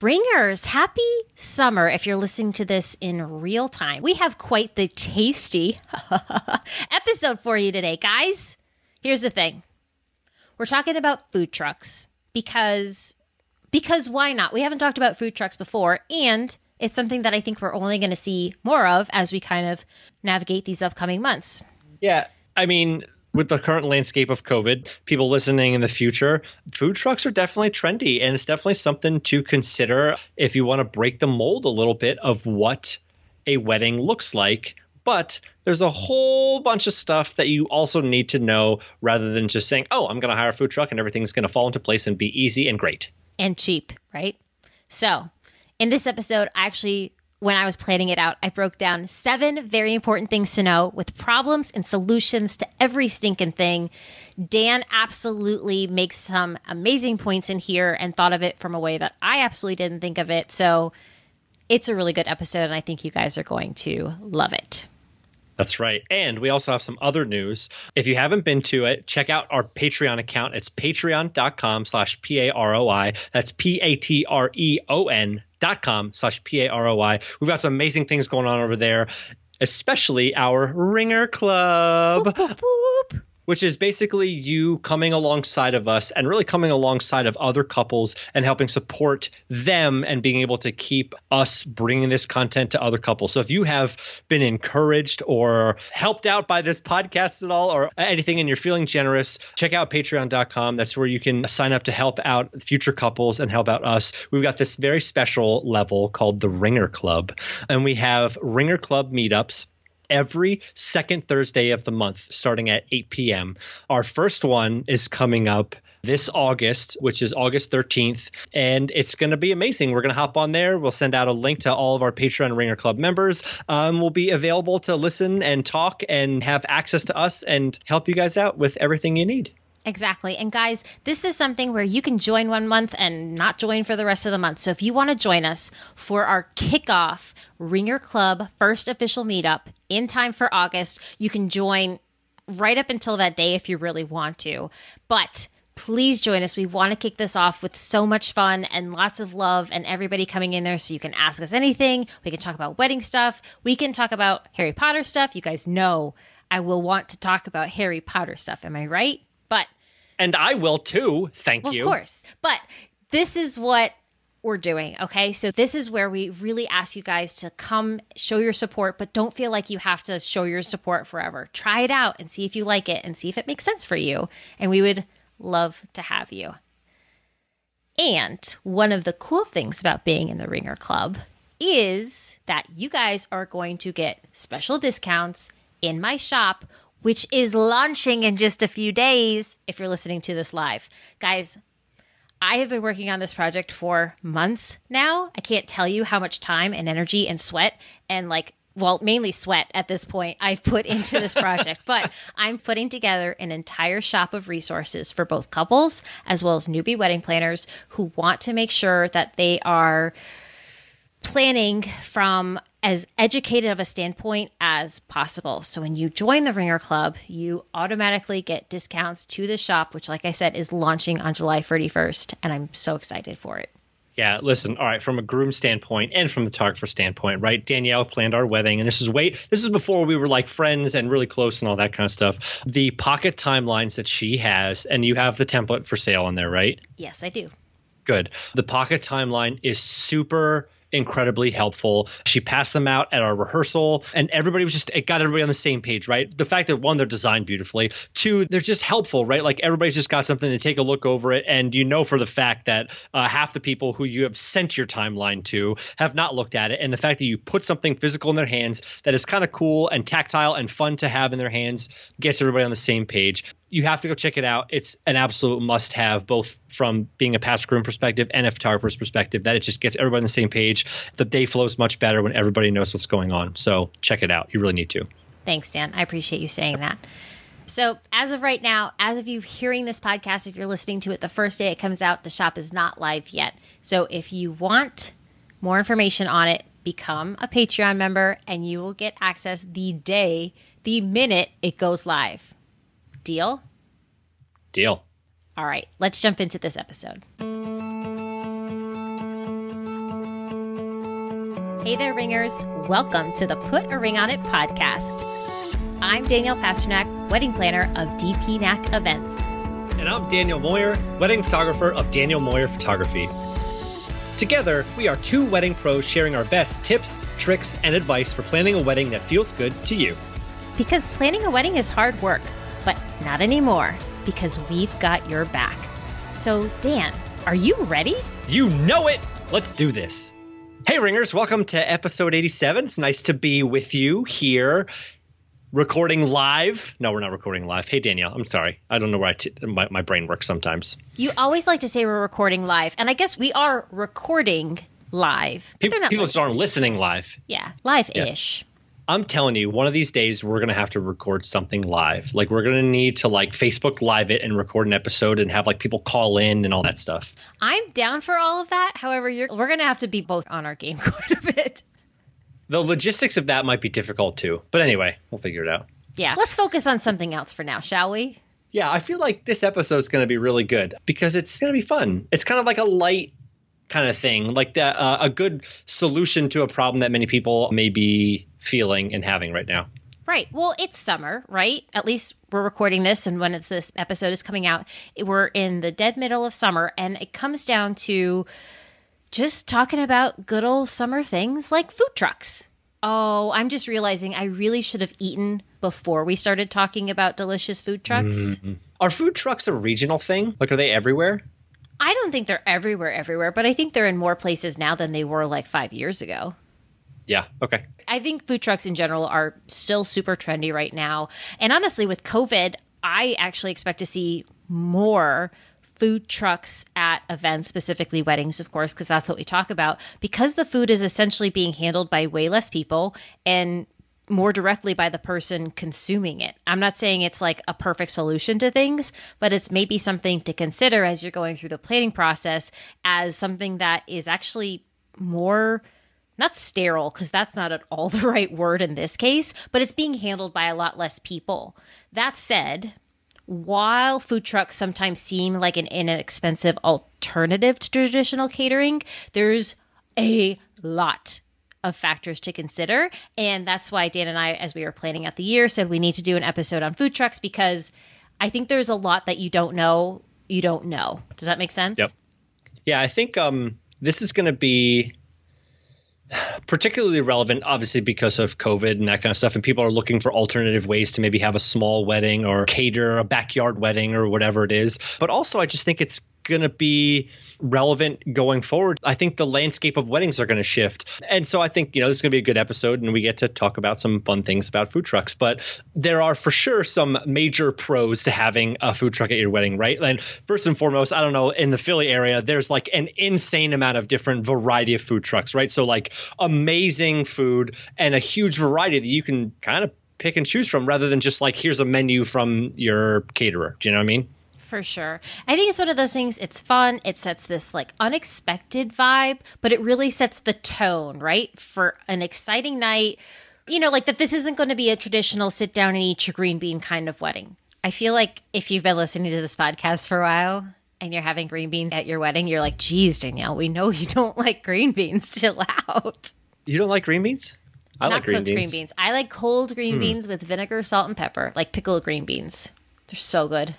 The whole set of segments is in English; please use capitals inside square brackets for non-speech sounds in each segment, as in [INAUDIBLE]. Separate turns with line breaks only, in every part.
Ringers, happy summer if you're listening to this in real time. We have quite the tasty [LAUGHS] episode for you today, guys. Here's the thing. We're talking about food trucks because because why not? We haven't talked about food trucks before and it's something that I think we're only going to see more of as we kind of navigate these upcoming months.
Yeah, I mean, with the current landscape of COVID, people listening in the future, food trucks are definitely trendy and it's definitely something to consider if you want to break the mold a little bit of what a wedding looks like. But there's a whole bunch of stuff that you also need to know rather than just saying, oh, I'm going to hire a food truck and everything's going to fall into place and be easy and great.
And cheap, right? So, in this episode, I actually when I was planning it out, I broke down seven very important things to know with problems and solutions to every stinking thing. Dan absolutely makes some amazing points in here and thought of it from a way that I absolutely didn't think of it. So it's a really good episode, and I think you guys are going to love it.
That's right. And we also have some other news. If you haven't been to it, check out our Patreon account. It's patreon.com slash P-A-R-O-I. That's P-A-T-R-E-O-N dot com slash P-A-R-O-I. We've got some amazing things going on over there, especially our Ringer Club. Boop, boop, boop which is basically you coming alongside of us and really coming alongside of other couples and helping support them and being able to keep us bringing this content to other couples. So if you have been encouraged or helped out by this podcast at all or anything and you're feeling generous, check out patreon.com. That's where you can sign up to help out future couples and help out us. We've got this very special level called the Ringer Club, and we have Ringer Club meetups every second Thursday of the month, starting at 8 p.m. Our first one is coming up this August, which is August 13th. And it's going to be amazing. We're going to hop on there. We'll send out a link to all of our Patreon Ringer Club members. Um, we'll be available to listen and talk and have access to us and help you guys out with everything you need.
Exactly. And guys, this is something where you can join one month and not join for the rest of the month. So if you want to join us for our kickoff Ringer Club first official meetup in time for August, you can join right up until that day if you really want to. But please join us. We want to kick this off with so much fun and lots of love and everybody coming in there so you can ask us anything. We can talk about wedding stuff. We can talk about Harry Potter stuff. You guys know I will want to talk about Harry Potter stuff. Am I right?
And I will too. Thank
well,
you.
Of course. But this is what we're doing. Okay. So this is where we really ask you guys to come show your support, but don't feel like you have to show your support forever. Try it out and see if you like it and see if it makes sense for you. And we would love to have you. And one of the cool things about being in the Ringer Club is that you guys are going to get special discounts in my shop which is launching in just a few days if you're listening to this live. Guys, I have been working on this project for months now. I can't tell you how much time and energy and sweat and like well, mainly sweat at this point, [LAUGHS] I've put into this project, but I'm putting together an entire shop of resources for both couples as well as newbie wedding planners who want to make sure that they are planning from as educated of a standpoint as possible. So when you join the Ringer Club, you automatically get discounts to the shop, which, like I said, is launching on July 31st. And I'm so excited for it.
Yeah, listen, all right, from a groom standpoint and from the photographer standpoint, right? Danielle planned our wedding, and this is way this is before we were like friends and really close and all that kind of stuff. The pocket timelines that she has, and you have the template for sale in there, right?
Yes, I do.
Good. The pocket timeline is super incredibly helpful. She passed them out at our rehearsal, and everybody was just, it got everybody on the same page, right? The fact that one, they're designed beautifully, two, they're just helpful, right? Like everybody's just got something to take a look over it, and you know for the fact that uh, half the people who you have sent your timeline to have not looked at it, and the fact that you put something physical in their hands that is kind of cool and tactile and fun to have in their hands gets everybody on the same page you have to go check it out. It's an absolute must have, both from being a past groom perspective and a photographer's perspective, that it just gets everybody on the same page. The day flows much better when everybody knows what's going on. So check it out. You really need to.
Thanks, Dan. I appreciate you saying that. So, as of right now, as of you hearing this podcast, if you're listening to it the first day it comes out, the shop is not live yet. So, if you want more information on it, become a Patreon member and you will get access the day, the minute it goes live. Deal?
Deal.
All right, let's jump into this episode. Hey there, ringers. Welcome to the Put a Ring on It podcast. I'm Danielle Pasternak, wedding planner of DPNAC Events.
And I'm Daniel Moyer, wedding photographer of Daniel Moyer Photography. Together, we are two wedding pros sharing our best tips, tricks, and advice for planning a wedding that feels good to you.
Because planning a wedding is hard work, but not anymore, because we've got your back. So, Dan, are you ready?
You know it! Let's do this. Hey, Ringers, welcome to episode 87. It's nice to be with you here, recording live. No, we're not recording live. Hey, Danielle, I'm sorry. I don't know where I t- my, my brain works sometimes.
You always like to say we're recording live, and I guess we are recording live. but
People,
they're not
people just aren't
listening.
listening live.
Yeah, live ish.
I'm telling you, one of these days we're gonna have to record something live. Like we're gonna need to like Facebook Live it and record an episode and have like people call in and all that stuff.
I'm down for all of that. However, you're, we're going to have to be both on our game [LAUGHS] quite a bit.
The logistics of that might be difficult too. But anyway, we'll figure it out.
Yeah. Let's focus on something else for now, shall we?
Yeah, I feel like this episode is going to be really good because it's going to be fun. It's kind of like a light kind of thing, like that uh, a good solution to a problem that many people may be feeling and having right now.
Right. Well, it's summer, right? At least we're recording this, and when it's this episode is coming out, we're in the dead middle of summer, and it comes down to just talking about good old summer things like food trucks. Oh, I'm just realizing I really should have eaten before we started talking about delicious food trucks. Mm-hmm.
Are food trucks a regional thing? Like, are they everywhere?
I don't think they're everywhere, everywhere, but I think they're in more places now than they were like five years ago.
Yeah. Okay.
I think food trucks in general are still super trendy right now. And honestly, with COVID, I actually expect to see more food trucks at events, specifically weddings, of course, because that's what we talk about. Because the food is essentially being handled by way less people and more directly by the person consuming it. I'm not saying it's like a perfect solution to things, but it's maybe something to consider as you're going through the planning process as something that is actually more not sterile because that's not at all [LAUGHS] the right word in this case, but it's being handled by a lot less people. That said, while food trucks sometimes seem like an inexpensive alternative to traditional catering, there's a lot of factors to consider. And that's why Dan and I, as we were planning out the year, said we need to do an episode on food trucks because I think there's a lot that you don't know, you don't know. Does that make sense?
Yep. Yeah, I think um, this is going to be particularly relevant, obviously, because of COVID and that kind of stuff. And people are looking for alternative ways to maybe have a small wedding or cater a backyard wedding or whatever it is. But also, I just think it's going to be relevant going forward. I think the landscape of weddings are going to shift. And so I think, you know, this is going to be a good episode and we get to talk about some fun things about food trucks. But there are for sure some major pros to having a food truck at your wedding, right? And first and foremost, I don't know, in the Philly area, there's like an insane amount of different variety of food trucks, right? So like amazing food and a huge variety that you can kind of pick and choose from rather than just like here's a menu from your caterer. Do you know what I mean?
For sure. I think it's one of those things, it's fun. It sets this like unexpected vibe, but it really sets the tone, right? For an exciting night. You know, like that this isn't going to be a traditional sit down and eat your green bean kind of wedding. I feel like if you've been listening to this podcast for a while and you're having green beans at your wedding, you're like, geez, Danielle, we know you don't [LAUGHS] like green beans. Chill out.
You don't like green beans? I
Not
like green beans.
green beans. I like cold green hmm. beans with vinegar, salt, and pepper, like pickled green beans. They're so good.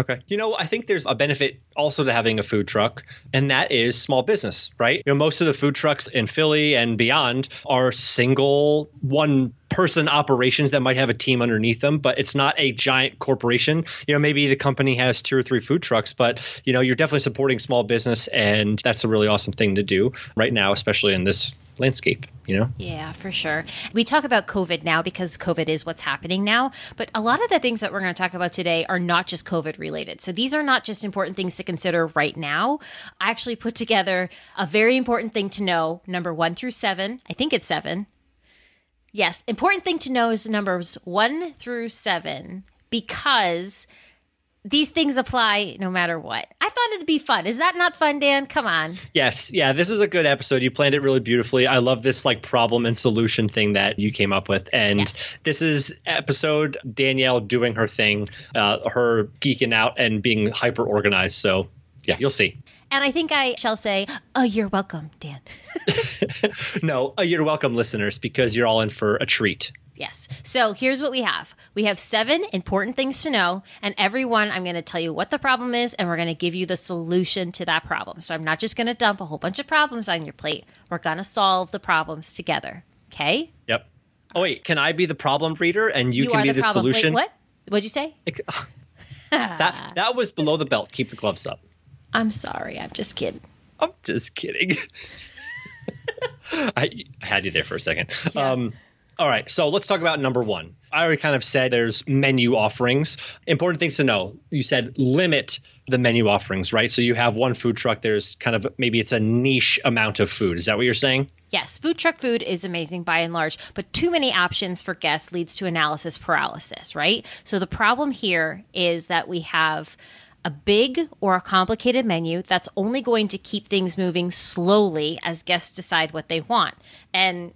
Okay. You know, I think there's a benefit also to having a food truck, and that is small business, right? You know, most of the food trucks in Philly and beyond are single one person operations that might have a team underneath them, but it's not a giant corporation. You know, maybe the company has two or three food trucks, but you know, you're definitely supporting small business and that's a really awesome thing to do right now, especially in this landscape, you know?
Yeah, for sure. We talk about COVID now because COVID is what's happening now, but a lot of the things that we're going to talk about today are not just COVID related. So these are not just important things to consider right now. I actually put together a very important thing to know, number 1 through 7. I think it's 7. Yes, important thing to know is numbers 1 through 7 because these things apply no matter what. I thought it'd be fun. Is that not fun, Dan? Come on.
Yes, yeah, this is a good episode. You planned it really beautifully. I love this like problem and solution thing that you came up with. And
Yes.
this is episode Danielle doing her thing, uh, her geeking out and being hyper organized. So Yeah, you'll see.
And I think I shall say, oh, you're welcome, Dan. [LAUGHS]
no, uh, you're welcome, listeners, because you're all in for a treat.
Yes. So here's what we have we have seven important things to know. And every one, I'm going to tell you what the problem is, and we're going to give you the solution to that problem. So I'm not just going to dump a whole bunch of problems on your plate. We're going to solve the problems together. Okay?
Yep. Oh, wait. Can I be the problem reader and you,
You
can be
the
the, solution?
Wait, what? What'd you say? [LAUGHS]
That, that was below the belt. Keep the gloves up.
I'm sorry. I'm just kidding.
I'm just kidding. I, [LAUGHS] I had you there for a second.
Yeah.
Um, all right, so let's talk about number one. I already kind of said there's menu offerings. Important things to know. You said limit the menu offerings, right? So you have one food truck. There's kind of maybe it's a niche amount of food. Is that what you're saying?
Yes, food truck food is amazing by and large, but too many options for guests leads to analysis paralysis, right? So the problem here is that we have a big or a complicated menu that's only going to keep things moving slowly as guests decide what they want. And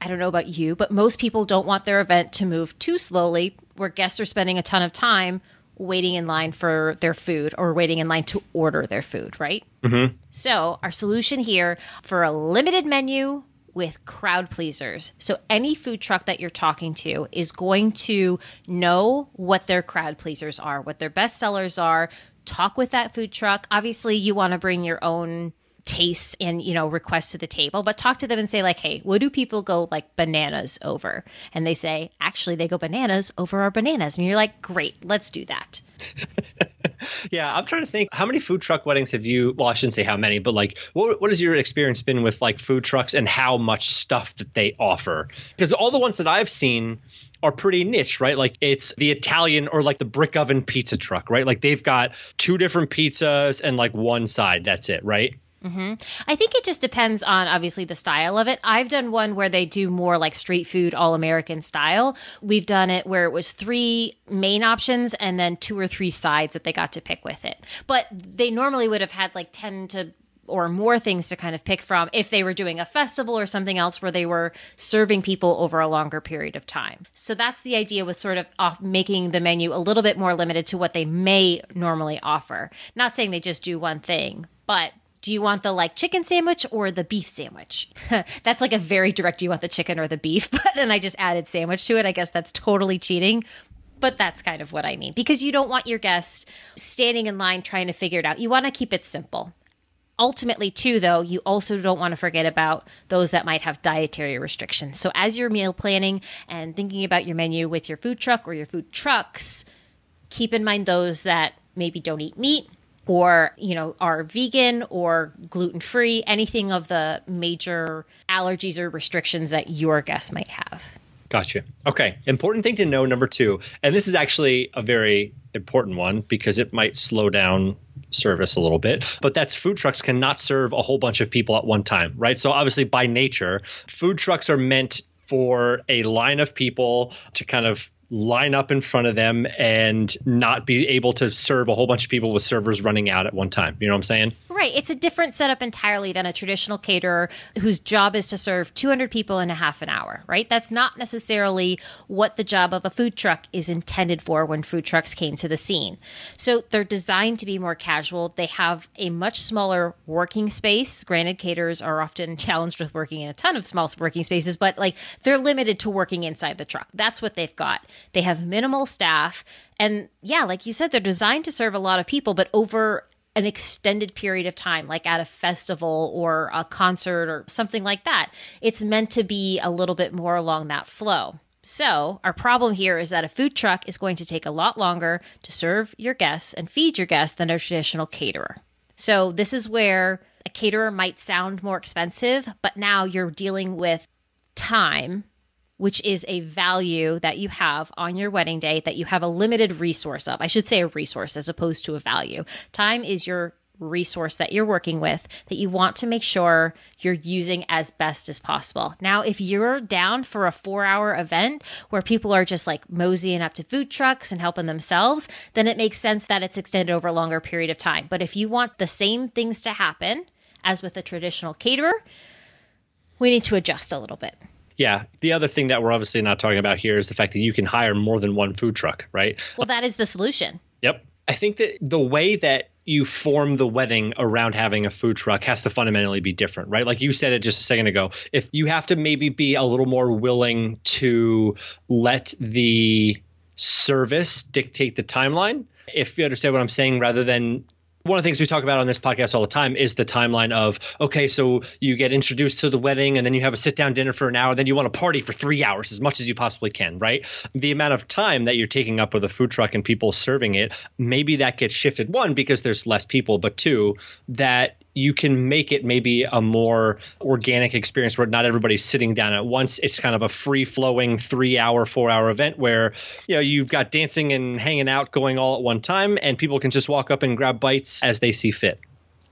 I don't know about you, but most people don't want their event to move too slowly where guests are spending a ton of time waiting in line for their food or waiting in line to order their food, right? Mm-hmm. So, our solution here for a limited menu with crowd pleasers. So, any food truck that you're talking to is going to know what their crowd pleasers are, what their best sellers are. Talk with that food truck. Obviously, you want to bring your own tastes and you know requests to the table but talk to them and say like hey what do people go like bananas over and they say actually they go bananas over our bananas and you're like great let's do that [LAUGHS]
Yeah, I'm trying to think. How many food truck weddings have you? Well, I shouldn't say how many, but like, what what has your experience been with like food trucks and how much stuff that they offer? Because all the ones that I've seen are pretty niche, right? Like it's the Italian or like the brick oven pizza truck, right? Like they've got two different pizzas and like one side. That's it, right? Mm-hmm.
I think it just depends on obviously the style of it. I've done one where they do more like street food, all American style. We've done it where it was three main options and then two or three sides that they got to pick with it. But they normally would have had like 10 to or more things to kind of pick from if they were doing a festival or something else where they were serving people over a longer period of time. So that's the idea with sort of off making the menu a little bit more limited to what they may normally offer. Not saying they just do one thing, but do you want the like chicken sandwich or the beef sandwich? [LAUGHS] that's like a very direct do you want the chicken or the beef, [LAUGHS] but then I just added sandwich to it. I guess that's totally cheating. But that's kind of what I mean because you don't want your guests standing in line trying to figure it out. You want to keep it simple. Ultimately, too, though, you also don't want to forget about those that might have dietary restrictions. So, as you're meal planning and thinking about your menu with your food truck or your food trucks, keep in mind those that maybe don't eat meat or you know are vegan or gluten free anything of the major allergies or restrictions that your guests might have
Gotcha. Okay. Important thing to know number two, and this is actually a very important one because it might slow down service a little bit, but that's food trucks cannot serve a whole bunch of people at one time, right? So obviously, by nature, food trucks are meant for a line of people to kind of line up in front of them and not be able to serve a whole bunch of people with servers running out at one time. You know what I'm saying?
right. It's a different setup entirely than a traditional caterer whose job is to serve 200 people in a half an hour right? That's not necessarily what the job of a food truck is intended for when food trucks came to the scene. So they're designed to be more casual. They have a much smaller working space. Granted caterers are often [LAUGHS] challenged with working in a ton of small working spaces but like they're limited to working inside the truck. That's what they've got they have minimal staff and yeah like you said they're designed to serve a lot of people but over an extended period of time, like at a festival or a concert or something like that. It's meant to be a little bit more along that flow. So, our problem here is that a food truck is going to take a lot longer to serve your guests and feed your guests than a traditional caterer. So, this is where a caterer might sound more expensive, but now you're dealing with time which is a value that you have on your wedding day that you have a limited resource of. I should say a resource as opposed to a value. Time is your resource that you're working with that you want to make sure you're using as best as possible. Now, if you're down for a four hour event where people are just like moseying up to food trucks and helping themselves, then it makes sense that it's extended over a longer period of time. But if you want the same things to happen as with a traditional caterer, we need to adjust a little bit.
Yeah. The other thing that we're obviously not talking about here is the fact that you can hire more than one food truck, right?
Well, that is the solution.
Yep. I think that the way that you form the wedding around having a food truck has to fundamentally be different, right? Like you said it just a second ago. If you have to maybe be a little more willing to let the service dictate the timeline, if you understand what I'm saying, rather than one of the things we talk about on this podcast all the time is the timeline of okay so you get introduced to the wedding and then you have a sit down dinner for an hour then you want to party for three hours as much as you possibly can right? The amount of time that you're taking up with a food truck and people serving it maybe that gets shifted one because there's less people but two that you can make it maybe a more organic experience where not everybody's sitting down at once. It's kind of a free flowing three hour, four hour event where, you know, you've got dancing and hanging out going all at one time and people can just walk up and grab bites as they see fit.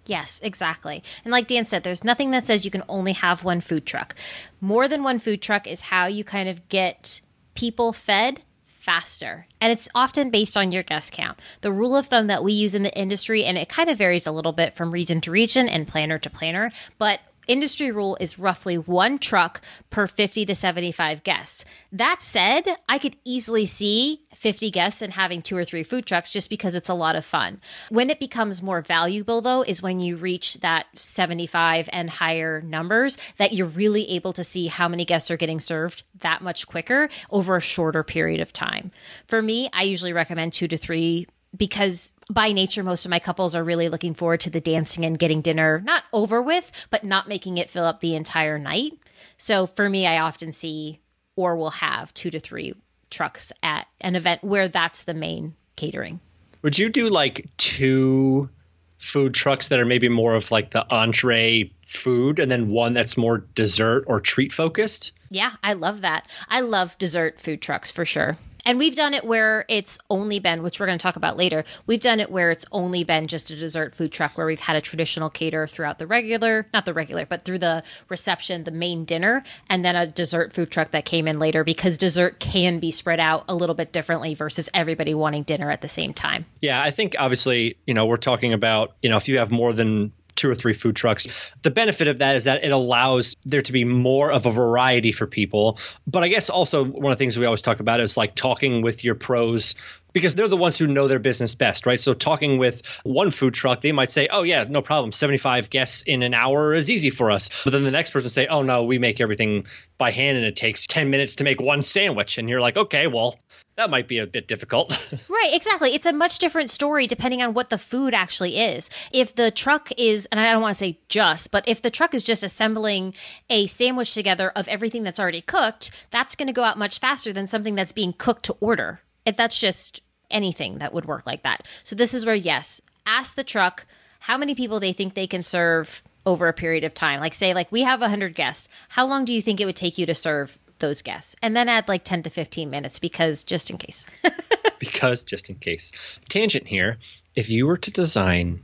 Yes, exactly. And like Dan said, there's nothing that says you can only have one food truck. More than one food truck is how you kind of get people fed faster. And it's often based on your guest count. The rule of thumb that we use in the industry, and it kind of varies a little bit from region to region and planner to planner, but industry rule is roughly one truck per 50 to 75 guests. That said, I could easily see 50 guests and having two or three food trucks just because it's a lot of fun. When it becomes more valuable, though, is when you reach that 75 and higher numbers that you're really able to see how many guests are getting served that much quicker over a shorter period of time. For me, I usually recommend two to three because by nature, most of my couples are really looking forward to the dancing and getting dinner not over with, but not making it fill up the entire night. So for me, I often see or will have two to three trucks at an event where that's the main catering.
Would you do like two food trucks that are maybe more of like the entree food and then one that's more dessert or treat focused?
Yeah, I love that. I love dessert food trucks for sure. And we've done it where it's only been, which we're going to talk about later. We've done it where it's only been just a dessert food truck where we've had a traditional cater throughout the regular, not the regular, but through the reception, the main dinner, and then a dessert food truck that came in later because dessert can be spread out a little bit differently versus everybody wanting dinner at the same time.
Yeah, I think obviously, you know, we're talking about, you know, if you have more than two or three food trucks. The benefit of that is that it allows there to be more of a variety for people. But I guess also one of the things we always talk about is like talking with your pros because they're the ones who know their business best, right? So talking with one food truck, they might say, "Oh yeah, no problem. 75 guests in an hour is easy for us." But then the next person say, "Oh no, we make everything by hand and it takes 10 minutes to make one sandwich." And you're like, "Okay, well, that might be a bit difficult. [LAUGHS]
right, exactly. It's a much different story depending on what the food actually is. If the truck is, and I don't want to say just, but if the truck is just assembling a sandwich together of everything that's already cooked, that's going to go out much faster than something that's being cooked to order. If that's just anything that would work like that. So this is where, yes, ask the truck how many people they think they can serve over a period of time. Like say, like we have 100 guests. How long do you think it would take you to serve those guests and then add like 10 to 15 minutes because just in case. [LAUGHS]
because just in case. Tangent here. If you were to design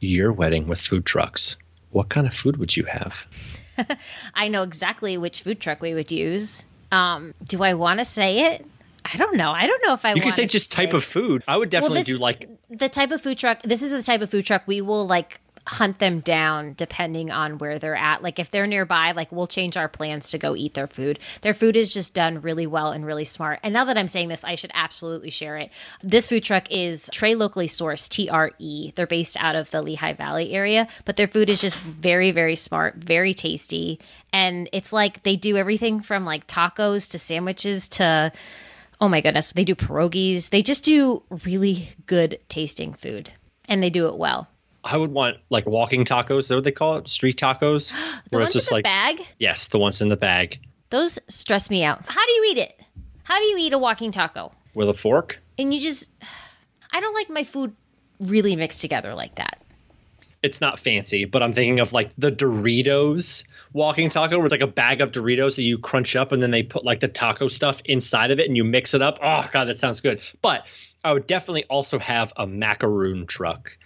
your wedding with food trucks, what kind of food would you have? [LAUGHS]
I know exactly which food truck we would use. Um, do I want to say it? I don't know. I don't know if I.
You could say just type of food. I would definitely well, this, do like
the type of food truck. This is the type of food truck we will like hunt them down depending on where they're at. Like if they're nearby, like we'll change our plans to go eat their food. Their food is just done really well and really smart. And now that I'm saying this, I should absolutely share it. This food truck is Tre Locally Sourced, TRE. They're based out of the Lehigh Valley area, but their food is just very, very smart, very tasty. And it's like they do everything from like tacos to sandwiches to oh my goodness, they do pierogies. They just do really good tasting food and they do it well.
I would want like walking tacos. Is that what they call it? Street tacos. [GASPS]
the where ones it's just in the like bag.
Yes, the ones in the bag.
Those stress me out. How do you eat it? How do you eat a walking taco?
With a fork.
And you just, I don't like my food really mixed together like that.
It's not fancy, but I'm thinking of like the Doritos walking taco, where it's like a bag of Doritos that you crunch up, and then they put like the taco stuff inside of it, and you mix it up. Oh god, that sounds good. But I would definitely also have a macaroon truck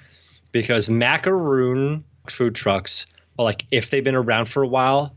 because macaroon food trucks, like if they've been around for a while,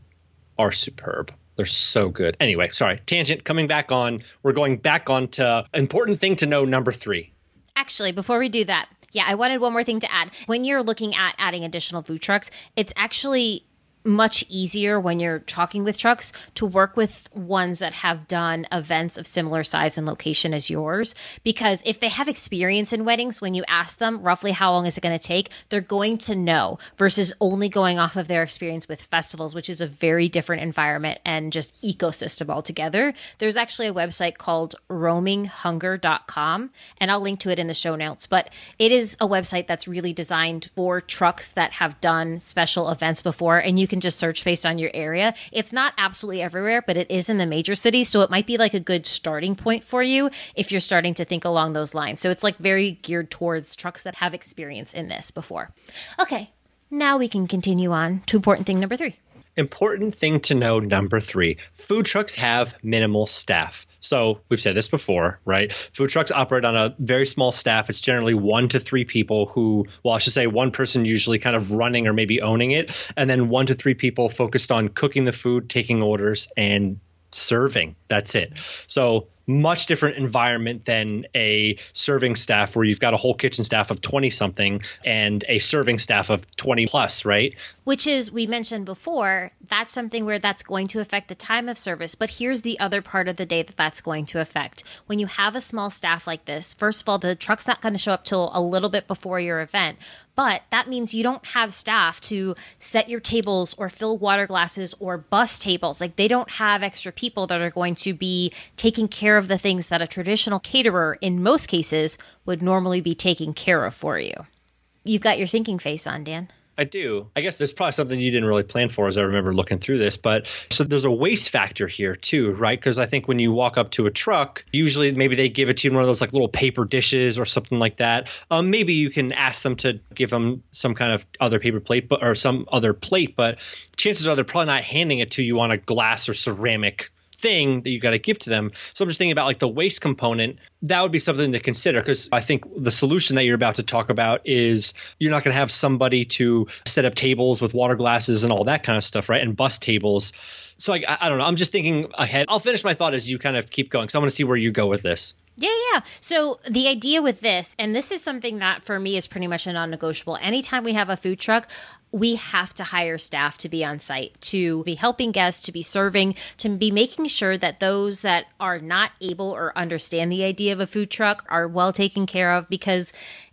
are superb. They're so good. Anyway, sorry, tangent. Coming back on, we're going back on to important thing to know number three.
Actually, before we do that, yeah, I wanted one more thing to add. When you're looking at adding additional food trucks, it's actually much easier when you're talking with trucks to work with ones that have done events of similar size and location as yours. Because if they have experience in weddings, when you ask them roughly how long is it going to take, they're going to know versus only going off of their experience with festivals, which is a very different environment and just ecosystem altogether. There's actually a website called roaminghunger.com, and I'll link to it in the show notes. But it is a website that's really designed for trucks that have done special events before, and you can just search based on your area. It's not absolutely everywhere, but it is in the major cities. So it might be like a good starting point for you if you're starting to think along those lines. So it's like very geared towards trucks that have experience in this before. Okay, now we can continue on to important thing number three.
Important thing to know number three food trucks have minimal staff. So we've said this before, right? Food trucks operate on a very small staff. It's generally one to three people who, well, I should say one person usually kind of running or maybe owning it, and then one to three people focused on cooking the food, taking orders, and serving. That's it. So much different environment than a serving staff where you've got a whole kitchen staff of 20 something and a serving staff of 20 plus, right?
Which is, we mentioned before, that's something where that's going to affect the time of service. But here's the other part of the day that that's going to affect. When you have a small staff like this, first of all, the truck's not going to show up till a little bit before your event. But that means you don't have staff to set your tables or fill water glasses or bus tables. Like they don't have extra people that are going to be taking care of the things that a traditional caterer, in most cases, would normally be taking care of for you. You've got your thinking face on, Dan.
I do. I guess there's probably something you didn't really plan for as I remember looking through this. But so there's a waste factor here too, right? Because I think when you walk up to a truck, usually maybe they give it to you in one of those like little paper dishes or something like that. Um, maybe you can ask them to give them some kind of other paper plate but, or some other plate, but chances are they're probably not handing it to you on a glass or ceramic thing that you got to give to them. So I'm just thinking about like the waste component. That would be something to consider because I think the solution that you're about to talk about is you're not going to have somebody to set up tables with water glasses and all that kind of stuff, right? And bus tables. So I, I don't know. I'm just thinking ahead. I'll finish my thought as you kind of keep going because I want to see where you go with this.
Yeah, yeah. So the idea with this, and this is something that for me is pretty much a non negotiable. Anytime we have a food truck, we have to hire staff to be on site, to be helping guests, to be serving, to be making sure that those that are not able or understand the idea of a food truck are well taken care of because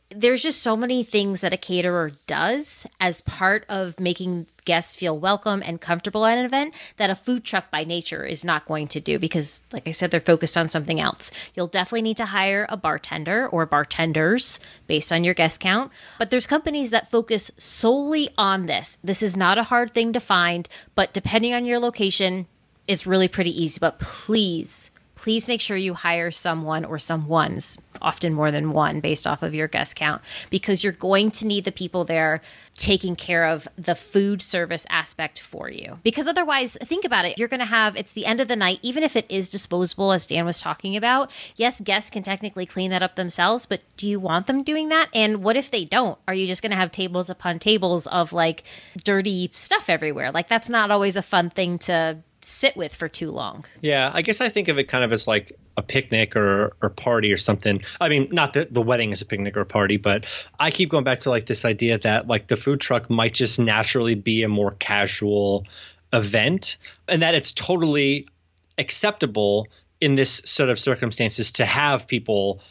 there's just so many things that a caterer does as part of making guests feel welcome and comfortable at an event that a food truck by nature is not going to do because like I said they're focused on something else. You'll definitely need to hire a bartender or bartenders based on your guest count, but there's companies that focus solely on this. This is not a hard thing to find, but depending on your location, it's really pretty easy, but please please make sure you hire someone or some ones, often more than one, based off of your guest count, because you're going to need the people there taking care of the food service aspect for you. Because otherwise, think about it, you're going to have it's the end of the night, even if it is disposable, as Dan was talking about. Yes, guests can technically clean that up themselves, but do you want them doing that? And what if they don't? Are you just going to have tables upon tables of like dirty stuff everywhere? Like, that's not always a fun thing to sit with for too long.
Yeah, I guess I think of it kind of as like a picnic or or party or something. I mean, not that the wedding is a picnic or a party, but I keep going back to like this idea that like the food truck might just naturally be a more casual event and that it's totally acceptable in this sort of circumstances to have people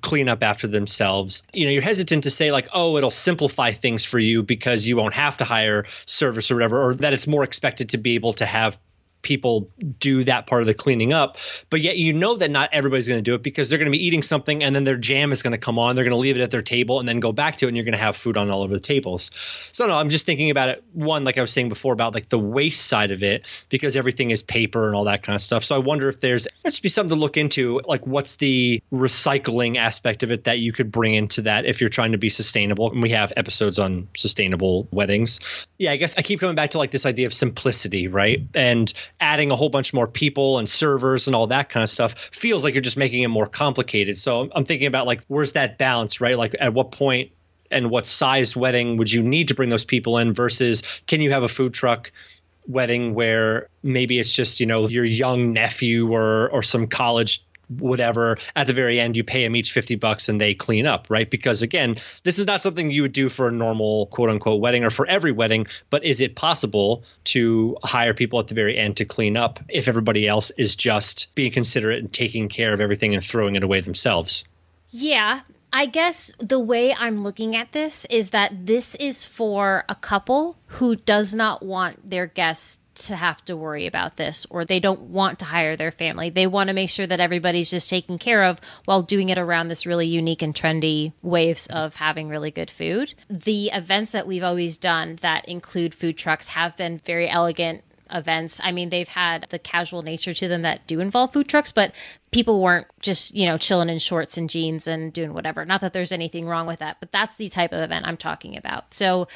clean up after themselves. You know, you're hesitant to say like, "Oh, it'll simplify things for you because you won't have to hire service or whatever," or that it's more expected to be able to have people do that part of the cleaning up. But yet you know that not everybody's going to do it because they're going to be eating something and then their jam is going to come on. They're going to leave it at their table and then go back to it and you're going to have food on all over the tables. So no, I'm just thinking about it. One, like I was saying before about like the waste side of it because everything is paper and all that kind of stuff. So I wonder if there's there should be something to look into. Like what's the recycling aspect of it that you could bring into that if you're trying to be sustainable. And we have episodes on sustainable weddings. Yeah, I guess I keep coming back to like this idea of simplicity, right? And adding a whole bunch more people and servers and all that kind of stuff feels like you're just making it more complicated. So I'm thinking about like where's that balance, right? Like at what point and what size wedding would you need to bring those people in versus can you have a food truck wedding where maybe it's just, you know, your young nephew or or some college whatever. At the very end, you pay them each 50 bucks and they clean up, right? Because again, this is not something you would do for a normal quote unquote wedding or for every wedding, but is it possible to hire people at the very end to clean up if everybody else is just being considerate and taking care of everything and throwing it away themselves?
Yeah, I guess the way I'm looking at this is that this is for a couple who does not want their guests to have to worry about this or they don't want to hire their family. They want to make sure that everybody's just taken care of while doing it around this really unique and trendy waves of having really good food. The events that we've always done that include food trucks have been very elegant events. I mean, they've had the casual nature to them that do involve food trucks, but people weren't just, you know, chilling in shorts and jeans and doing whatever. Not that there's anything wrong with that, but that's the type of event I'm talking about. So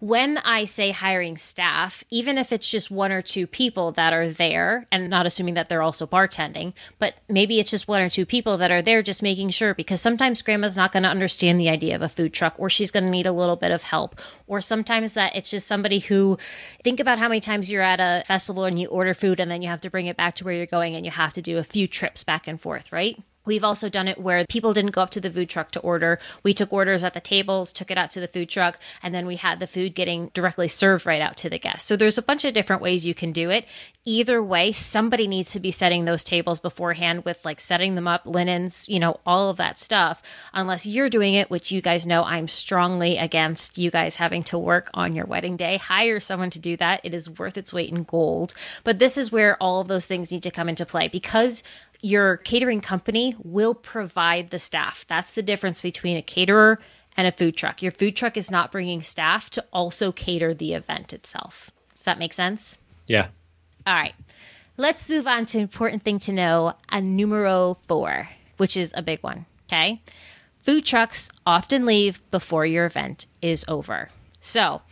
when I say hiring staff, even if it's just one or two people that are there, and not assuming that they're also bartending, but maybe it's just one or two people that are there just making sure because sometimes grandma's not going to understand the idea of a food truck or she's going to need a little bit of help. Or sometimes that it's just somebody who think about how many times you're at a festival and you order food and then you have to bring it back to where you're going and you have to do a few trips back and forth, right? We've also done it where people didn't go up to the food truck to order. We took orders at the tables, took it out to the food truck, and then we had the food getting directly served right out to the guests. So there's a bunch of different ways you can do it. Either way, somebody needs to be setting those tables beforehand with like setting them up, linens, you know, all of that stuff. Unless you're doing it, which you guys know I'm strongly against you guys having to work on your wedding day. Hire someone to do that. It is worth its weight in gold. But this is where all of those things need to come into play because your catering company will provide the staff. That's the difference between a caterer and a food truck. Your food truck is not bringing staff to also cater the event itself. Does that make sense?
Yeah.
All right. Let's move on to important thing to know, a numero four, which is a big one. Okay. Food trucks often leave before your event is over. So,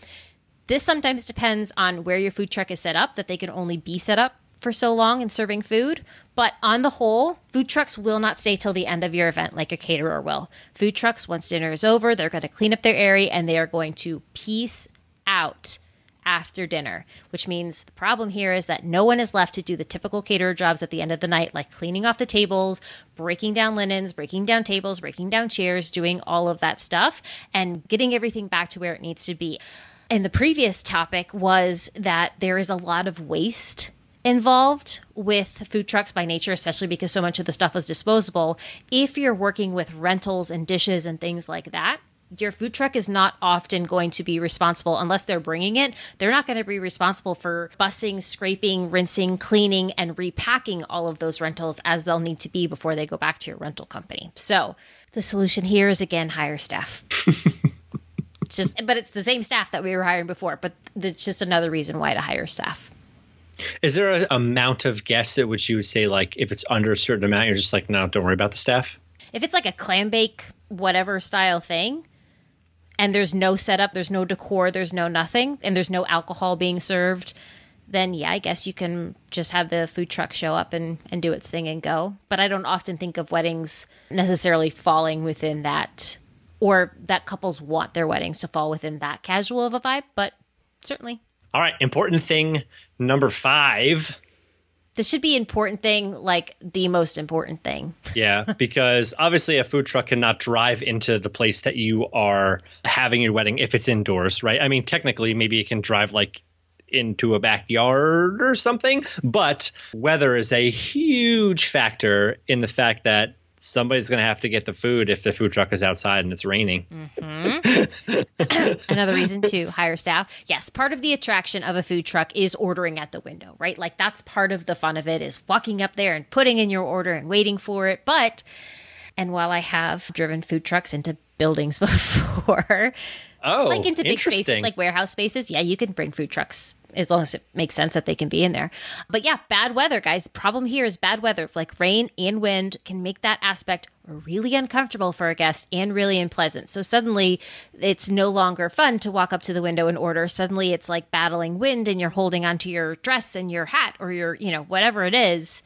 this sometimes depends on where your food truck is set up, that they can only be set up for so long in serving food. But on the whole, food trucks will not stay till the end of your event like a caterer will. Food trucks, once dinner is over, they're going to clean up their area and they are going to piece out after dinner, which means the problem here is that no one is left to do the typical caterer jobs at the end of the night, like cleaning off the tables, breaking down linens, breaking down tables, breaking down chairs, doing all of that stuff, and getting everything back to where it needs to be. And the previous topic was that there is a lot of waste involved with food trucks by nature, especially because so much of the stuff is disposable. If you're working with rentals and dishes and things like that, your food truck is not often going to be responsible unless they're bringing it. They're not going to be responsible for bussing, scraping, rinsing, cleaning, and repacking all of those rentals as they'll need to be before they go back to your rental company. So the solution here is again hire staff. [LAUGHS] it's just, but it's the same staff that we were hiring before, but it's just another reason why to hire staff.
Is there an amount of guests at which you would say, like, if it's under a certain amount, you're just like, no, don't worry about the staff?
If it's like a clam bake, whatever style thing, and there's no setup, there's no decor, there's no nothing, and there's no alcohol being served, then yeah, I guess you can just have the food truck show up and, and do its thing and go. But I don't often think of weddings necessarily falling within that, or that couples want their weddings to fall within that casual of a vibe, but certainly.
All right, important thing number five.
This should be important thing, like the most important thing.
yeah, [LAUGHS] because obviously a food truck cannot drive into the place that you are having your wedding if it's indoors, right? I mean, technically, maybe it can drive like into a backyard or something, but weather is a huge factor in the fact that somebody's going to have to get the food if the food truck is outside and it's raining.
Mm-hmm. [LAUGHS] Another reason to hire staff. Yes, part of the attraction of a food truck is ordering at the window, right? Like that's part of the fun of it is walking up there and putting in your order and waiting for it. But and while I have driven food trucks into buildings [LAUGHS] before,
oh,
like into big spaces like warehouse spaces, yeah, you can bring food trucks as long as it makes sense that they can be in there. But yeah, bad weather, guys. The problem here is bad weather. Like rain and wind can make that aspect really uncomfortable for a guest and really unpleasant. So suddenly it's no longer fun to walk up to the window and order. Suddenly it's like battling wind and you're holding onto your dress and your hat or your, you know, whatever it is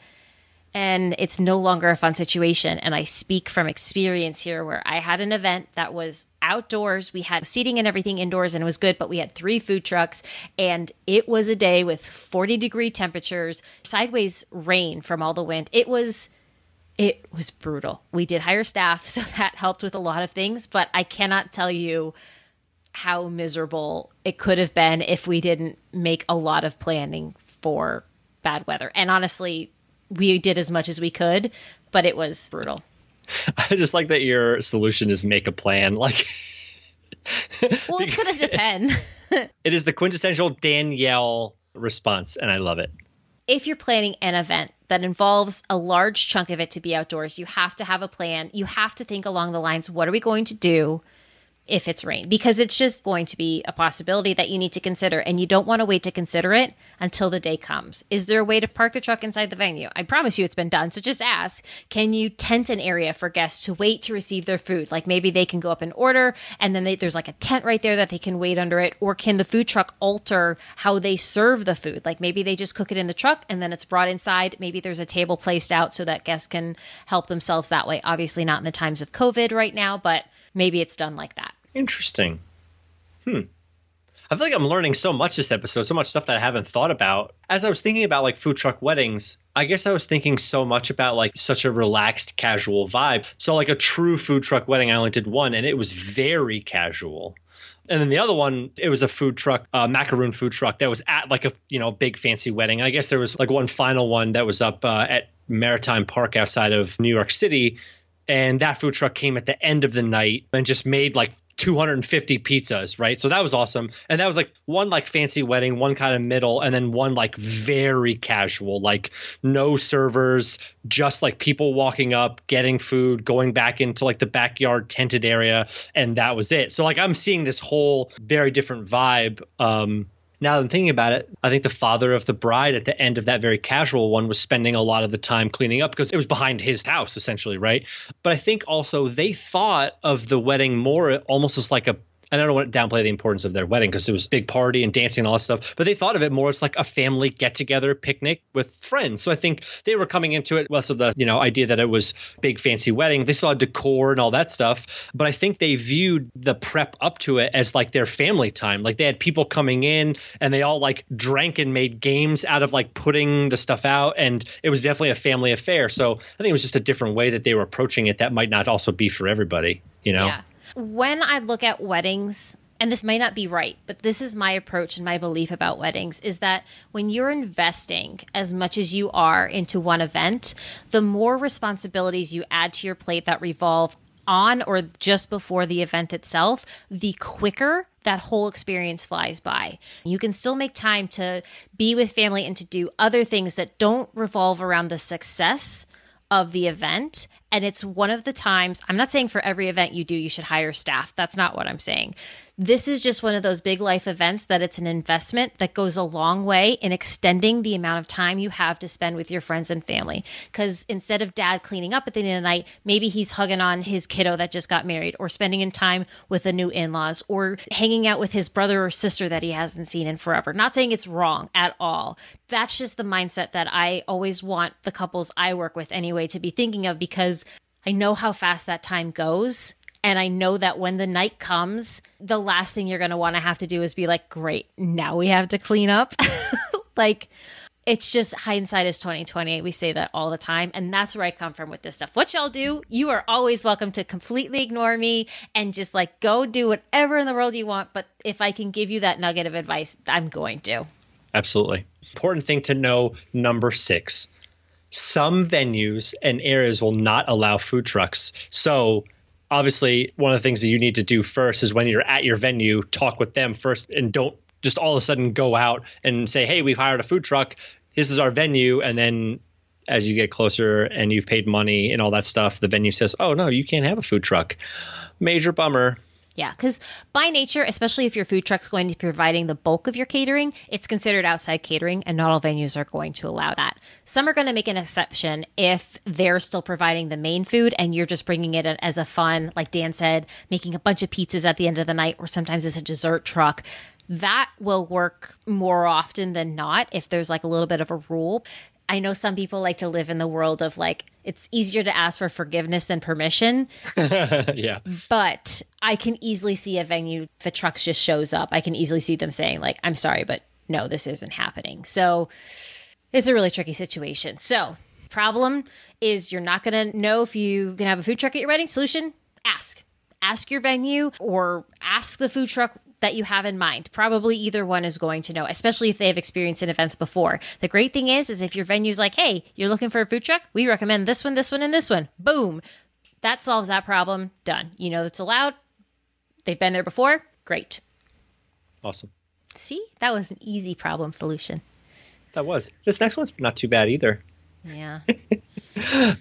and it's no longer a fun situation. And I speak from experience here where I had an event that was outdoors. We had seating and everything indoors and it was good, but we had three food trucks and it was a day with 40 degree temperatures, sideways rain from all the wind. It was it was brutal. We did hire staff, [LAUGHS] so that helped with a lot of things, but I cannot tell you how miserable it could have been if we didn't make a lot of planning for bad weather. And honestly, we did as much as we could, but it was brutal. [LAUGHS]
I just like that your solution is make a plan. Like, [LAUGHS]
well, it's going to depend. [LAUGHS]
it is the quintessential Danielle response, and I love it.
If you're planning an event that involves a large chunk of it to be outdoors, you have to have a plan. You have to think along the lines what are we going to do? If it's rain because it's just going to be a possibility that you need to consider and you don't want to wait to consider it until the day comes. Is there a way to park the truck inside the venue? I promise you it's been done. So just ask, can you tent an area for guests to wait to receive their food? Like maybe they can go up and order and then they, there's like a tent right there that they can wait under it or can the food truck alter how they serve the food? Like maybe they just cook it in the truck and then it's brought inside. Maybe there's a table placed out so that guests can help themselves that way. Obviously not in the times of COVID right now, but maybe it's done like that.
Interesting. Hmm. I feel like I'm learning so much this episode, so much stuff that I haven't thought about. As I was thinking about like food truck weddings, I guess I was thinking so much about like such a relaxed, casual vibe. So like a true food truck wedding, I only did one, and it was very casual. And then the other one, it was a food truck, macaroon food truck that was at like a you know big fancy wedding. I guess there was like one final one that was up uh, at Maritime Park outside of New York City and that food truck came at the end of the night and just made like 250 pizzas, right? So that was awesome. And that was like one like fancy wedding, one kind of middle, and then one like very casual, like no servers, just like people walking up, getting food, going back into like the backyard tented area, and that was it. So like I'm seeing this whole very different vibe um now that I'm thinking about it, I think the father of the bride at the end of that very casual one was spending a lot of the time cleaning up because it was behind his house essentially, right? But I think also they thought of the wedding more almost as like a I don't want to downplay the importance of their wedding because it was a big party and dancing and all that stuff, but they thought of it more as like a family get together picnic with friends. So I think they were coming into it less of the, you know, idea that it was big fancy wedding. They saw decor and all that stuff, but I think they viewed the prep up to it as like their family time. Like they had people coming in and they all like drank and made games out of like putting the stuff out and it was definitely a family affair. So I think it was just a different way that they were approaching it that might not also be for everybody, you know?
Yeah. When I look at weddings, and this may not be right, but this is my approach and my belief about weddings is that when you're investing as much as you are into one event, the more responsibilities you add to your plate that revolve on or just before the event itself, the quicker that whole experience flies by. You can still make time to be with family and to do other things that don't revolve around the success of the event and it's one of the times, I'm not saying for every event you do, you should hire staff. That's not what I'm saying. This is just one of those big life events that it's an investment that goes a long way in extending the amount of time you have to spend with your friends and family. Because instead of dad cleaning up at the end of the night, maybe he's hugging on his kiddo that just got married, or spending in time with the new in laws, or hanging out with his brother or sister that he hasn't seen in forever. Not saying it's wrong at all. That's just the mindset that I always want the couples I work with anyway to be thinking of because I know how fast that time goes. And I know that when the night comes, the last thing you're going to want to have to do is be like, great, now we have to clean up. [LAUGHS] like, it's just hindsight is 2020. We say that all the time. And that's where I come from with this stuff. What y'all do, you are always welcome to completely ignore me and just like go do whatever in the world you want. But if I can give you that nugget of advice, I'm going to.
Absolutely. Important thing to know number six some venues and areas will not allow food trucks. So obviously one of the things that you need to do first is when you're at your venue, talk with them first and don't just all of a sudden go out and say, "Hey, we've hired a food truck. This is our venue." And then as you get closer and you've paid money and all that stuff, the venue says, "Oh, no, you can't have a food truck." Major bummer.
Yeah, because by nature, especially if your food truck's going to be providing the bulk of your catering, it's considered outside catering, and not all venues are going to allow that. Some are going to make an exception if they're still providing the main food and you're just bringing it as a fun, like Dan said, making a bunch of pizzas at the end of the night, or sometimes it's a dessert truck. That will work more often than not if there's like a little bit of a rule. I know some people like to live in the world of like, it's easier to ask for forgiveness than permission. [LAUGHS]
yeah.
But I can easily see a venue, if a truck just shows up, I can easily see them saying, like, I'm sorry, but no, this isn't happening. So it's a really tricky situation. So Problem is you're not going to know if you can have a food truck at your wedding. Solution, ask. Ask your venue or ask the food truck that you have in mind. Probably either one is going to know, especially if they have experience in events before. The great thing is, is if your venue's like, hey, you're looking for a food truck, we recommend this one, this one, and this one. Boom. That solves that problem. Done. You know that's allowed. They've been there before. Great.
Awesome.
See, that was an easy problem solution.
That was. This next one's not too bad either.
Yeah. [LAUGHS]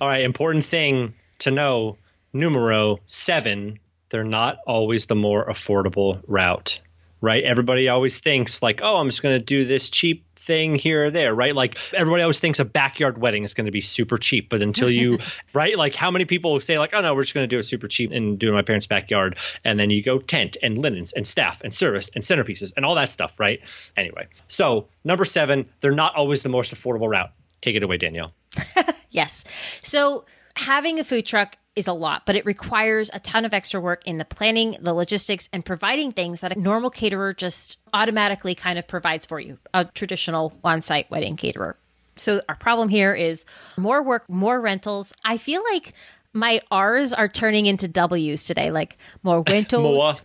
All right, important thing to know numero seven, they're not always the more affordable route, right? Everybody always thinks, like, oh, I'm just going to do this cheap thing here or there, right? Like everybody always thinks a backyard wedding is going to be super cheap, but until you, [LAUGHS] right? Like how many people say like, oh no, we're just going to do it super cheap and do it in my parents' backyard, and then you go tent and linens and staff and service and centerpieces and all that stuff, right? Anyway, so number seven, they're not always the most affordable route. Take it away, Danielle. [LAUGHS]
yes. So having a food truck is a lot, but it requires a ton of extra work in the planning, the logistics, and providing things that a normal caterer just automatically kind of provides for you, a traditional on site wedding caterer. So, our problem here is more work, more rentals. I feel like my R's are turning into W's today, like more [LAUGHS] windows,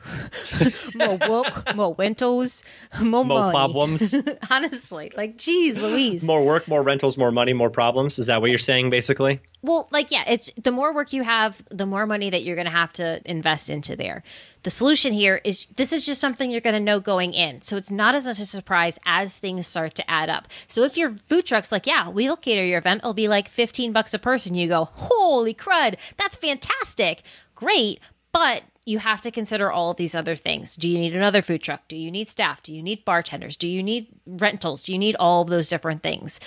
more work, [LAUGHS] more windows, more,
More
money.
problems. [LAUGHS]
Honestly, like, geez, Louise.
more work, more rentals, more money, more problems. Is that what you're saying, basically?
Well, like, yeah, it's the more work you have, the more money that you're going to have to invest into there. The solution here is this is just something you're going to know going in. So it's not as much a surprise as things start to add up. So if your food truck's like, yeah, we'll cater your event, it'll be like 15 bucks a person. You go, holy crud, that's fantastic. Great. But you have to consider all of these other things. Do you need another food truck? Do you need staff? Do you need bartenders? Do you need rentals? Do you need all of those different things?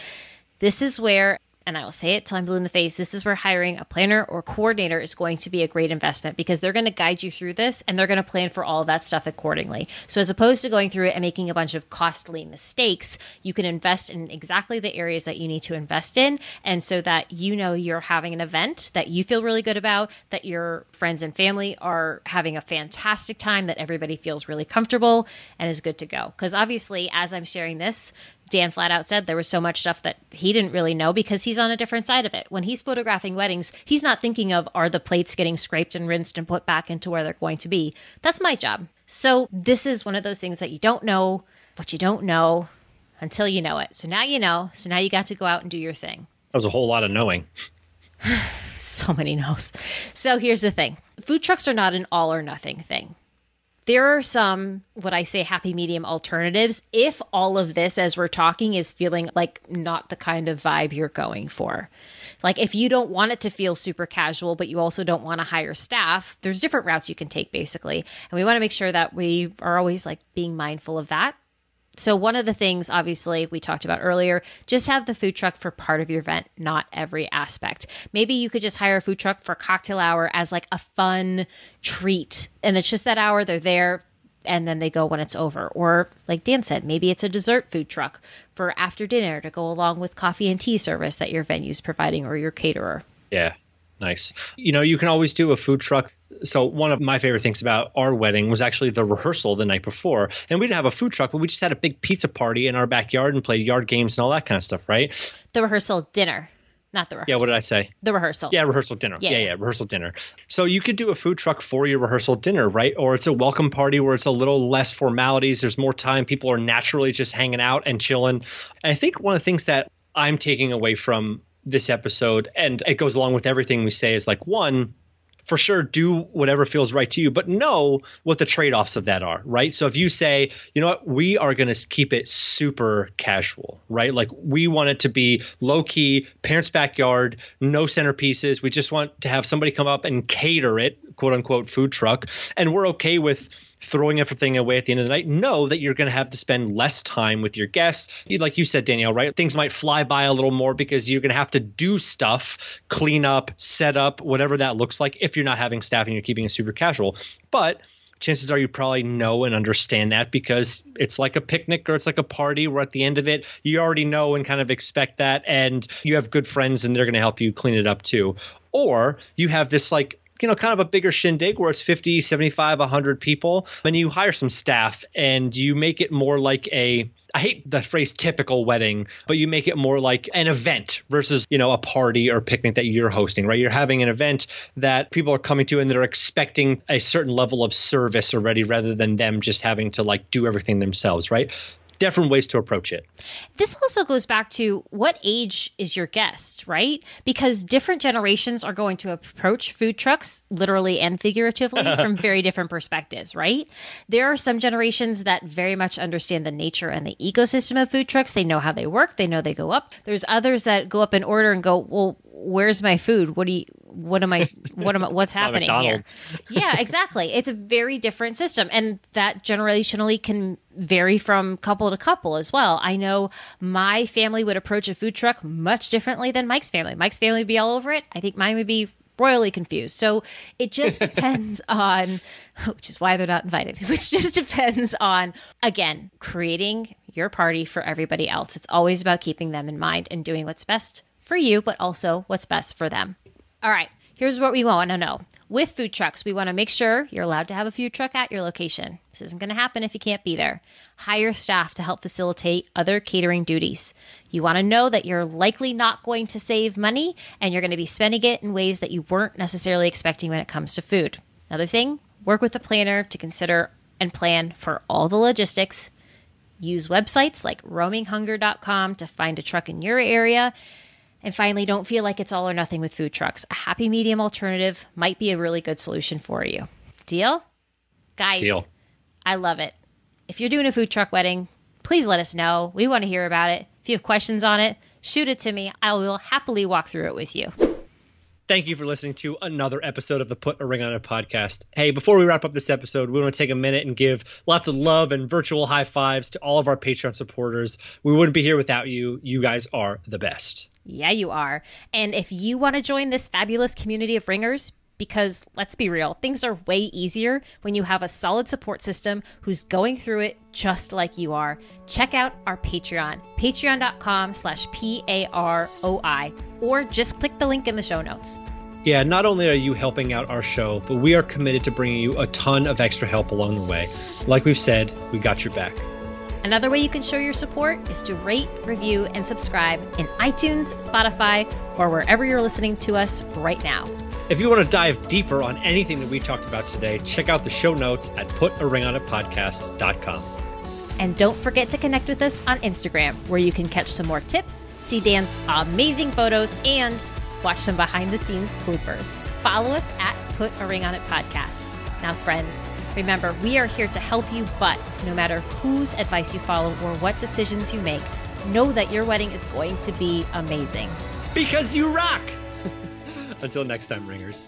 This is where, and I will say it till I'm blue in the face, this is where hiring a planner or coordinator is going to be a great investment because they're going to guide you through this and they're going to plan for all of that stuff accordingly. So as opposed to going through it and making a bunch of costly mistakes, you can invest in exactly the areas that you need to invest in. And so that you know you're having an event that you feel really good about, that your friends and family are having a fantastic time, that everybody feels really comfortable and is good to go. Because obviously, as I'm sharing this, Dan flat out said there was so much stuff that he didn't really know because he's on a different side of it. When he's photographing weddings, he's not thinking of are the plates getting scraped and rinsed and put back into where they're going to be. That's my job. So this is one of those things that you don't know what you don't know until you know it. So now you know. So now you got to go out and do your thing.
That was a whole lot of knowing. [SIGHS]
So many no's. So here's the thing food trucks are not an all or nothing thing. There are some, what I say, happy medium alternatives if all of this, as we're talking, is feeling like not the kind of vibe you're going for. Like if you don't want it to feel super casual, but you also don't want to hire staff, there's different routes you can take basically. And we want to make sure that we are always like being mindful of that. So, one of the things, obviously, we talked about earlier, just have the food truck for part of your event, not every aspect. Maybe you could just hire a food truck for cocktail hour as like a fun treat. And it's just that hour, they're there and then they go when it's over. Or, like Dan said, maybe it's a dessert food truck for after dinner to go along with coffee and tea service that your venue's providing or your caterer.
Yeah, nice. You know, you can always do a food truck. So one of my favorite things about our wedding was actually the rehearsal the night before, and we didn't have a food truck, but we just had a big pizza party in our backyard and played yard games and all that kind of stuff, right?
The rehearsal dinner, not the rehearsal.
Yeah. What did I say?
The rehearsal.
Yeah, rehearsal dinner.
Yeah,
Yeah,
yeah.
rehearsal dinner. So you could do a food truck for your rehearsal dinner, right? Or it's a welcome party where it's a little less formalities. There's more time. People are naturally just hanging out and chilling. And I think one of the things that I'm taking away from this episode, and it goes along with everything we say, is like one, for sure do whatever feels right to you, but know what the trade offs of that are, right? So if you say, you know what, we are going to keep it super casual, right? Like we want it to be low key, parents' backyard, no centerpieces. We just want to have somebody come up and cater it, quote unquote, food truck. And we're okay with throwing everything away at the end of the night, know that you're going to have to spend less time with your guests. Like you said, Danielle, right? Things might fly by a little more because you're going to have to do stuff, clean up, set up, whatever that looks like if you're not having staff and you're keeping it super casual. But chances are you probably know and understand that because it's like a picnic or it's like a party where at the end of it you already know and kind of expect that and you have good friends and they're going to help you clean it up too or you have this like you know, kind of a bigger shindig where it's 50, 75, 100 people, and you hire some staff and you make it more like a I hate the phrase typical wedding, but you make it more like an event versus, you know, a party or picnic that you're hosting, right? You're having an event that people are coming to and they're expecting a certain level of service already rather than them just having to like do everything themselves, right? Different ways to approach it.
This also goes back to what age is your guest, right? Because different generations are going to approach food trucks literally and figuratively [LAUGHS] from very different perspectives, right? There are some generations that very much understand the nature and the ecosystem of food trucks. They know how they work, they know they go up. There's others that go up in order and go, well, where's my food? What do you what am I what am I what's [LAUGHS] happening here? yeah, [LAUGHS] exactly. It's a very different system and that generationally can vary from couple to couple as well. I know my family would approach a food truck much differently than Mike's family. Mike's family would be all over it. I think mine would be royally confused. So it just [LAUGHS] depends on, which is why they're not invited, which just depends on, again, creating your party for everybody else. It's always about keeping them in mind and doing what's best for you, but also what's best for them. All right, here's what we want to know. With food trucks, we want to make sure you're allowed to have a food truck at your location. This isn't going to happen if you can't be there. Hire staff to help facilitate other catering duties. You want to know that you're likely not going to save money and you're going to be spending it in ways that you weren't necessarily expecting when it comes to food. Another thing, work with a planner to consider and plan for all the logistics. Use websites like roaminghunger.com to find a truck in your area and finally, don't feel like it's all or nothing with food trucks. A happy medium alternative might be a really good solution for you. Deal? Guys, Deal. I love it. If you're doing a food truck wedding, please let us know. We want to hear about it. If you have questions on it, shoot it to me. I will happily walk through it with you.
Thank you for listening to another episode of the Put a Ring on It podcast. Hey, before we wrap up this episode, we want to take a minute and give lots of love and virtual high fives to all of our Patreon supporters. We wouldn't be here without you. You guys are the best.
Yeah, you are. And if you want to join this fabulous community of ringers, because let's be real, things are way easier when you have a solid support system who's going through it just like you are. Check out our Patreon, patreon.com slash P-A-R-O-I, or just click the link in the show notes.
Yeah, not only are you helping out our show, but we are committed to bringing you a ton of extra help along the way. Like we've said, we got your back.
Another way you can show your support is to rate, review, and subscribe in iTunes, Spotify, or wherever you're listening to us right now.
If you want to dive deeper on anything that we talked about today, check out the show notes at putaringonitpodcast.com.
And don't forget to connect with us on Instagram, where you can catch some more tips, see Dan's amazing photos, and watch some behind the scenes bloopers. Follow us at Put a Ring on It Podcast. Now, friends, Remember, we are here to help you, but no matter whose advice you follow or what decisions you make, know that your wedding is going to be amazing.
Because you rock! [LAUGHS] Until next time, ringers.